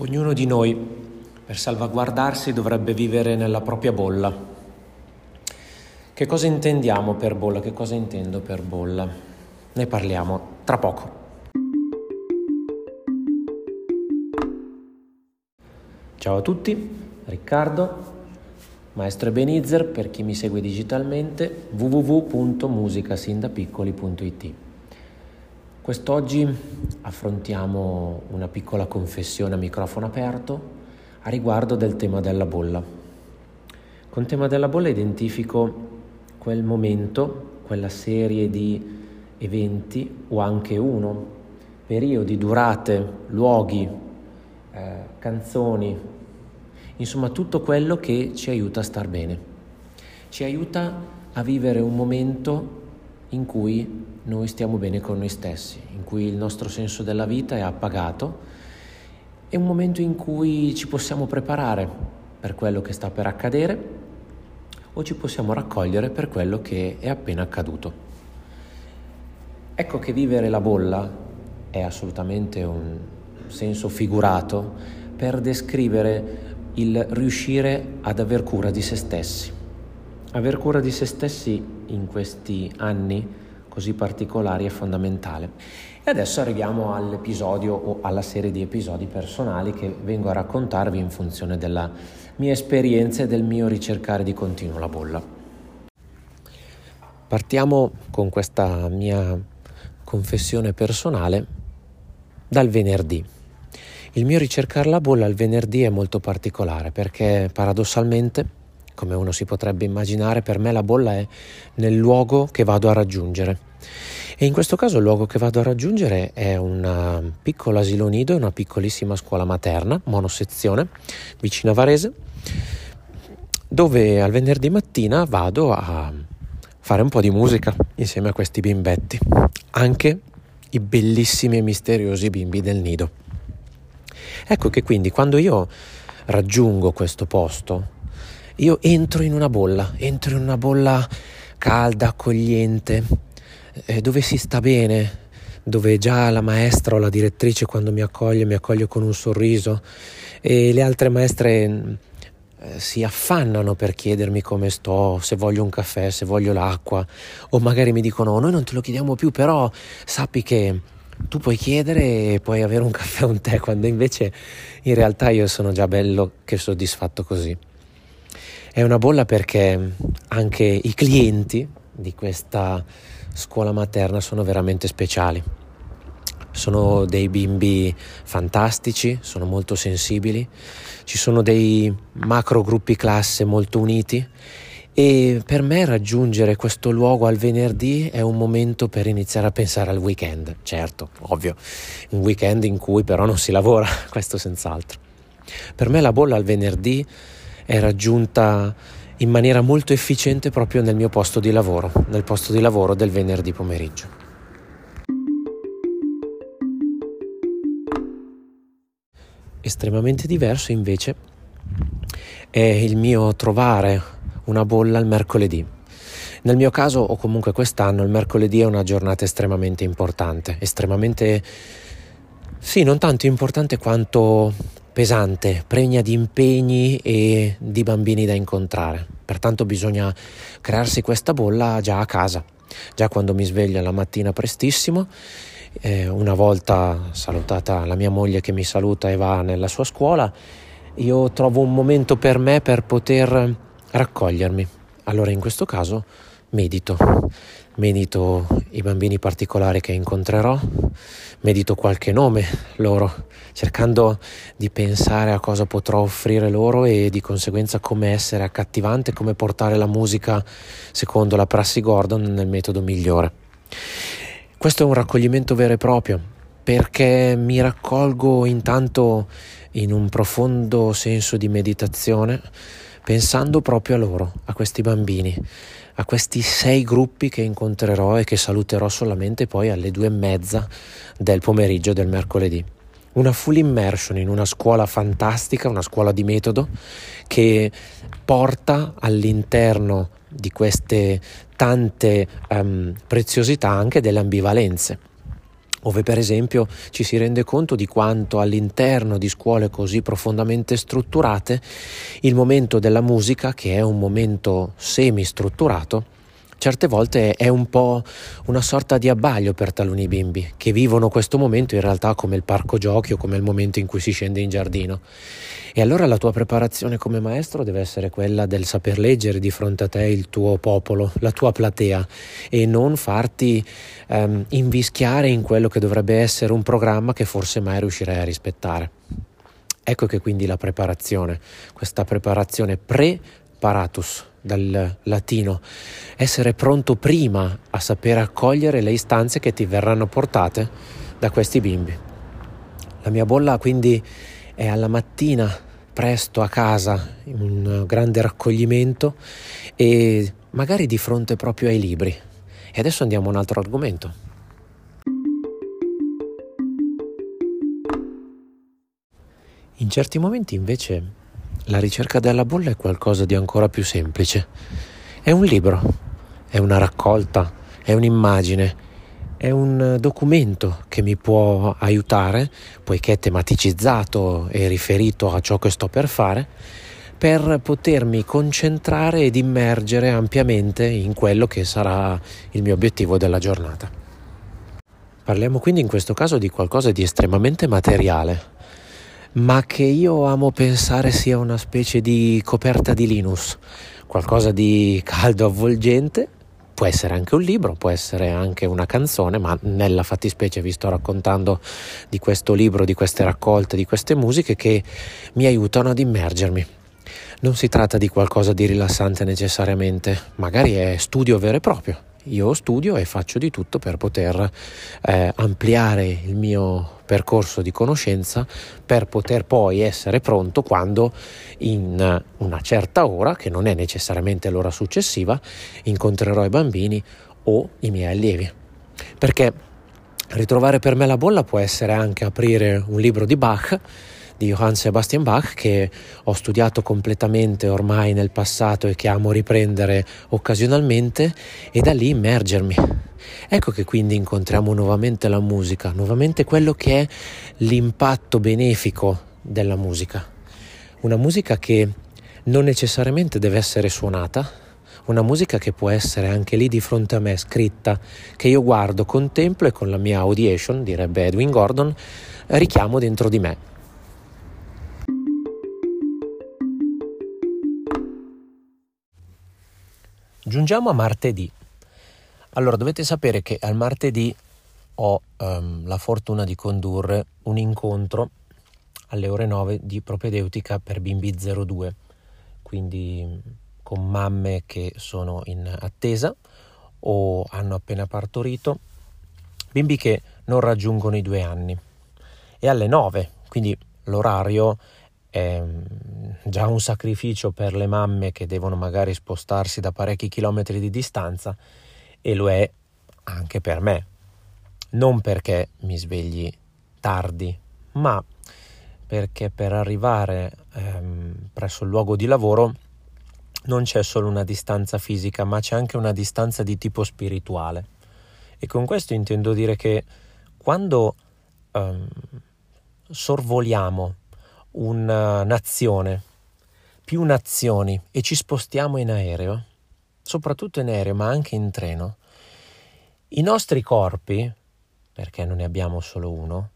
Ognuno di noi, per salvaguardarsi, dovrebbe vivere nella propria bolla. Che cosa intendiamo per bolla? Che cosa intendo per bolla? Ne parliamo tra poco. Ciao a tutti, Riccardo, maestro Ebenezer per chi mi segue digitalmente www.musicasindapiccoli.it. Quest'oggi affrontiamo una piccola confessione a microfono aperto a riguardo del tema della bolla. Con tema della bolla identifico quel momento, quella serie di eventi o anche uno, periodi, durate, luoghi, eh, canzoni, insomma tutto quello che ci aiuta a star bene. Ci aiuta a vivere un momento in cui noi stiamo bene con noi stessi, in cui il nostro senso della vita è appagato, è un momento in cui ci possiamo preparare per quello che sta per accadere o ci possiamo raccogliere per quello che è appena accaduto. Ecco che vivere la bolla è assolutamente un senso figurato per descrivere il riuscire ad aver cura di se stessi. Aver cura di se stessi in questi anni così particolari è fondamentale. E adesso arriviamo all'episodio o alla serie di episodi personali che vengo a raccontarvi in funzione della mia esperienza e del mio ricercare di continuo la bolla. Partiamo con questa mia confessione personale dal venerdì. Il mio ricercare la bolla il venerdì è molto particolare perché paradossalmente come uno si potrebbe immaginare, per me la bolla è nel luogo che vado a raggiungere. E in questo caso il luogo che vado a raggiungere è un piccolo asilo nido una piccolissima scuola materna, monosezione, vicino a Varese, dove al venerdì mattina vado a fare un po' di musica insieme a questi bimbetti, anche i bellissimi e misteriosi bimbi del nido. Ecco che quindi quando io raggiungo questo posto, io entro in una bolla, entro in una bolla calda, accogliente, eh, dove si sta bene, dove già la maestra o la direttrice quando mi accoglie mi accoglie con un sorriso e le altre maestre eh, si affannano per chiedermi come sto, se voglio un caffè, se voglio l'acqua o magari mi dicono noi non te lo chiediamo più però sappi che tu puoi chiedere e puoi avere un caffè o un tè quando invece in realtà io sono già bello che soddisfatto così. È una bolla perché anche i clienti di questa scuola materna sono veramente speciali. Sono dei bimbi fantastici, sono molto sensibili, ci sono dei macro gruppi classe molto uniti e per me raggiungere questo luogo al venerdì è un momento per iniziare a pensare al weekend, certo, ovvio, un weekend in cui però non si lavora, questo senz'altro. Per me la bolla al venerdì è raggiunta in maniera molto efficiente proprio nel mio posto di lavoro, nel posto di lavoro del venerdì pomeriggio. Estremamente diverso invece è il mio trovare una bolla il mercoledì. Nel mio caso, o comunque quest'anno, il mercoledì è una giornata estremamente importante, estremamente, sì, non tanto importante quanto pesante, pregna di impegni e di bambini da incontrare. Pertanto bisogna crearsi questa bolla già a casa, già quando mi sveglio la mattina prestissimo. Eh, una volta salutata la mia moglie che mi saluta e va nella sua scuola, io trovo un momento per me per poter raccogliermi. Allora in questo caso medito, medito i bambini particolari che incontrerò, medito qualche nome loro, cercando di pensare a cosa potrò offrire loro e di conseguenza come essere accattivante, come portare la musica secondo la prassi Gordon nel metodo migliore. Questo è un raccoglimento vero e proprio perché mi raccolgo intanto in un profondo senso di meditazione pensando proprio a loro, a questi bambini, a questi sei gruppi che incontrerò e che saluterò solamente poi alle due e mezza del pomeriggio del mercoledì. Una full immersion in una scuola fantastica, una scuola di metodo che porta all'interno di queste tante um, preziosità anche delle ambivalenze. Dove per esempio ci si rende conto di quanto all'interno di scuole così profondamente strutturate il momento della musica, che è un momento semi-strutturato, certe volte è un po' una sorta di abbaglio per taluni bimbi che vivono questo momento in realtà come il parco giochi o come il momento in cui si scende in giardino. E allora la tua preparazione come maestro deve essere quella del saper leggere di fronte a te il tuo popolo, la tua platea e non farti ehm, invischiare in quello che dovrebbe essere un programma che forse mai riuscirai a rispettare. Ecco che quindi la preparazione, questa preparazione pre-paratus, dal latino, essere pronto prima a saper accogliere le istanze che ti verranno portate da questi bimbi. La mia bolla quindi è alla mattina presto a casa, in un grande raccoglimento e magari di fronte proprio ai libri. E adesso andiamo a un altro argomento. In certi momenti invece la ricerca della bolla è qualcosa di ancora più semplice. È un libro, è una raccolta, è un'immagine, è un documento che mi può aiutare, poiché è tematicizzato e riferito a ciò che sto per fare, per potermi concentrare ed immergere ampiamente in quello che sarà il mio obiettivo della giornata. Parliamo quindi in questo caso di qualcosa di estremamente materiale, ma che io amo pensare sia una specie di coperta di Linus, qualcosa di caldo avvolgente. Può essere anche un libro, può essere anche una canzone, ma nella fattispecie vi sto raccontando di questo libro, di queste raccolte, di queste musiche che mi aiutano ad immergermi. Non si tratta di qualcosa di rilassante necessariamente, magari è studio vero e proprio, io studio e faccio di tutto per poter eh, ampliare il mio percorso di conoscenza per poter poi essere pronto quando in una certa ora, che non è necessariamente l'ora successiva, incontrerò i bambini o i miei allievi. Perché ritrovare per me la bolla può essere anche aprire un libro di Bach di Johann Sebastian Bach che ho studiato completamente ormai nel passato e che amo riprendere occasionalmente e da lì immergermi. Ecco che quindi incontriamo nuovamente la musica, nuovamente quello che è l'impatto benefico della musica. Una musica che non necessariamente deve essere suonata, una musica che può essere anche lì di fronte a me, scritta, che io guardo, contemplo e con la mia audiation, direbbe Edwin Gordon, richiamo dentro di me. Giungiamo a martedì. Allora, dovete sapere che al martedì ho um, la fortuna di condurre un incontro alle ore 9 di propedeutica per bimbi 02, quindi con mamme che sono in attesa o hanno appena partorito, bimbi che non raggiungono i due anni. E alle 9, quindi l'orario è già un sacrificio per le mamme che devono magari spostarsi da parecchi chilometri di distanza e lo è anche per me. Non perché mi svegli tardi, ma perché per arrivare ehm, presso il luogo di lavoro non c'è solo una distanza fisica, ma c'è anche una distanza di tipo spirituale. E con questo intendo dire che quando ehm, sorvoliamo una nazione, più nazioni e ci spostiamo in aereo, soprattutto in aereo ma anche in treno, i nostri corpi, perché non ne abbiamo solo uno,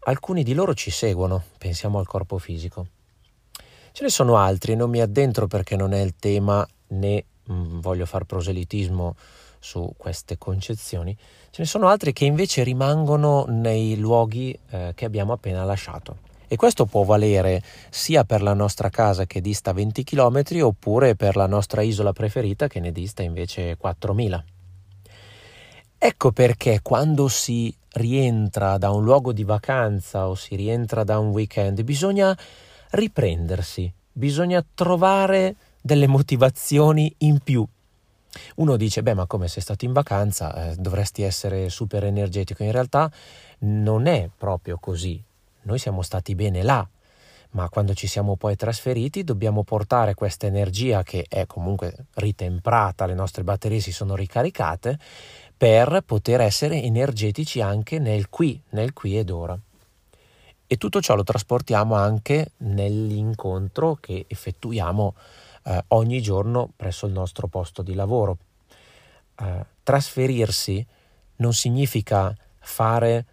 alcuni di loro ci seguono, pensiamo al corpo fisico. Ce ne sono altri, non mi addentro perché non è il tema né mh, mm, voglio far proselitismo su queste concezioni, ce ne sono altri che invece rimangono nei luoghi eh, che abbiamo appena lasciato. E questo può valere sia per la nostra casa che dista 20 km oppure per la nostra isola preferita che ne dista invece 4000. Ecco perché quando si rientra da un luogo di vacanza o si rientra da un weekend bisogna riprendersi, bisogna trovare delle motivazioni in più. Uno dice, beh, ma come sei stato in vacanza, eh, dovresti essere super energetico. In realtà non è proprio così. Noi siamo stati bene là, ma quando ci siamo poi trasferiti dobbiamo portare questa energia che è comunque ritemprata, le nostre batterie si sono ricaricate, per poter essere energetici anche nel qui, nel qui ed ora. E tutto ciò lo trasportiamo anche nell'incontro che effettuiamo eh, ogni giorno presso il nostro posto di lavoro. Eh, trasferirsi non significa fare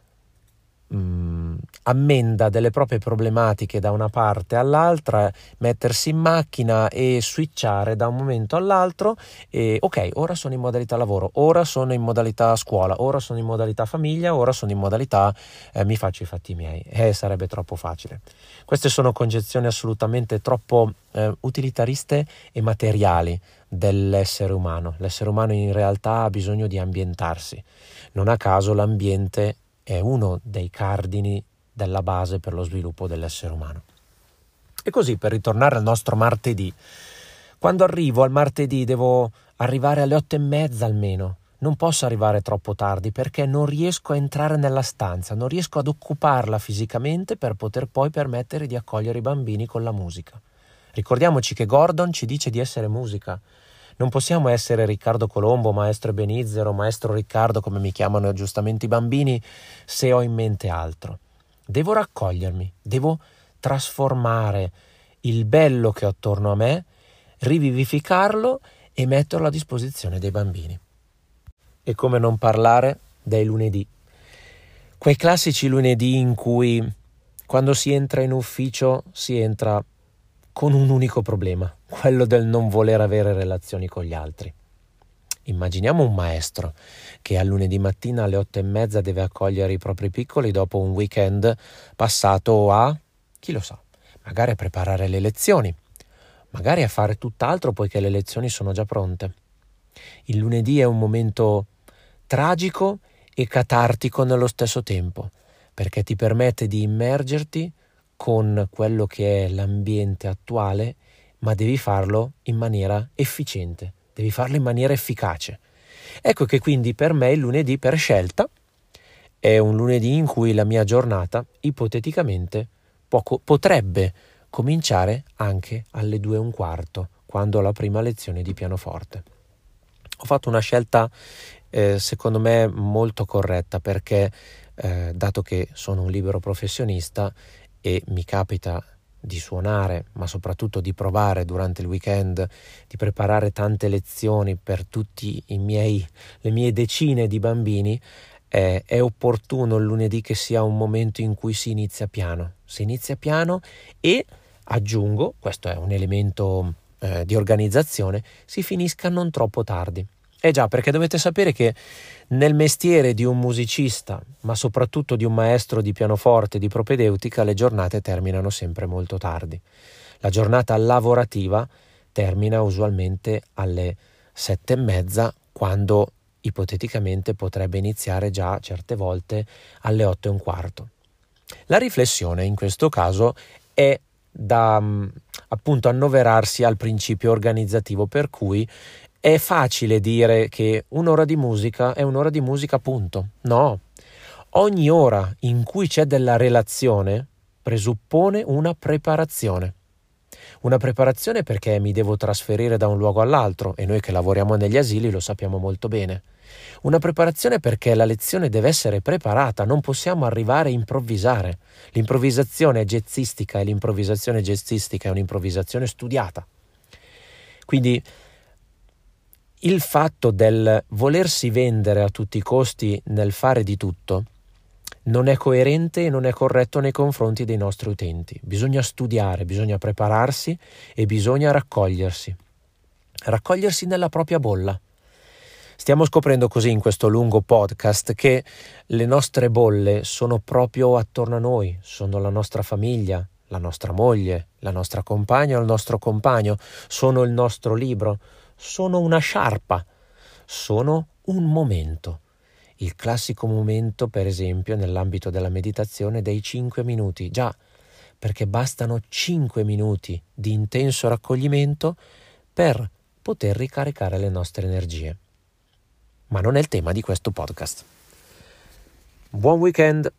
mh, mm, ammenda delle proprie problematiche da una parte all'altra, mettersi in macchina e switchare da un momento all'altro e ok, ora sono in modalità lavoro, ora sono in modalità scuola, ora sono in modalità famiglia, ora sono in modalità eh, mi faccio i fatti miei. Eh, sarebbe troppo facile. Queste sono concezioni assolutamente troppo eh, utilitariste e materiali dell'essere umano. L'essere umano in realtà ha bisogno di ambientarsi. Non a caso l'ambiente è uno dei cardini della base per lo sviluppo dell'essere umano. E così, per ritornare al nostro martedì, quando arrivo al martedì devo arrivare alle otto e mezza almeno. Non posso arrivare troppo tardi perché non riesco a entrare nella stanza, non riesco ad occuparla fisicamente per poter poi permettere di accogliere i bambini con la musica. Ricordiamoci che Gordon ci dice di essere musica, non possiamo essere Riccardo Colombo, maestro Benizzero, maestro Riccardo, come mi chiamano giustamente i bambini, se ho in mente altro. Devo raccogliermi, devo trasformare il bello che ho attorno a me, rivivificarlo e metterlo a disposizione dei bambini. E come non parlare dei lunedì. Quei classici lunedì in cui quando si entra in ufficio si entra con un unico problema, quello del non voler avere relazioni con gli altri. Immaginiamo un maestro che a lunedì mattina alle otto e mezza deve accogliere i propri piccoli dopo un weekend passato a, chi lo sa, magari a preparare le lezioni, magari a fare tutt'altro poiché le lezioni sono già pronte. Il lunedì è un momento tragico e catartico nello stesso tempo, perché ti permette di immergerti con quello che è l'ambiente attuale, ma devi farlo in maniera efficiente, devi farlo in maniera efficace. Ecco che quindi per me il lunedì per scelta è un lunedì in cui la mia giornata ipoteticamente poco, potrebbe cominciare anche alle due e un quarto, quando ho la prima lezione di pianoforte. Ho fatto una scelta eh, secondo me molto corretta perché eh, dato che sono un libero professionista e mi capita di suonare, ma soprattutto di provare durante il weekend, di preparare tante lezioni per tutte le mie decine di bambini, eh, è opportuno il lunedì che sia un momento in cui si inizia piano. Si inizia piano e aggiungo, questo è un elemento eh, di organizzazione, si finisca non troppo tardi. Eh già, perché dovete sapere che nel mestiere di un musicista, ma soprattutto di un maestro di pianoforte di propedeutica, le giornate terminano sempre molto tardi. La giornata lavorativa termina usualmente alle sette e mezza, quando ipoteticamente potrebbe iniziare già certe volte alle otto e un quarto. La riflessione in questo caso è da appunto annoverarsi al principio organizzativo per cui è facile dire che un'ora di musica è un'ora di musica, punto. No. Ogni ora in cui c'è della relazione presuppone una preparazione. Una preparazione perché mi devo trasferire da un luogo all'altro e noi che lavoriamo negli asili lo sappiamo molto bene. Una preparazione perché la lezione deve essere preparata, non possiamo arrivare a improvvisare. L'improvvisazione jazzistica e l'improvvisazione jazzistica è un'improvvisazione studiata. Quindi il fatto del volersi vendere a tutti i costi nel fare di tutto non è coerente e non è corretto nei confronti dei nostri utenti. Bisogna studiare, bisogna prepararsi e bisogna raccogliersi. Raccogliersi nella propria bolla. Stiamo scoprendo così in questo lungo podcast che le nostre bolle sono proprio attorno a noi, sono la nostra famiglia, la nostra moglie, la nostra compagna o il nostro compagno, sono il nostro libro, sono una sciarpa, sono un momento. Il classico momento, per esempio, nell'ambito della meditazione dei 5 minuti, già, perché bastano 5 minuti di intenso raccoglimento per poter ricaricare le nostre energie. Ma non è il tema di questo podcast. Buon weekend!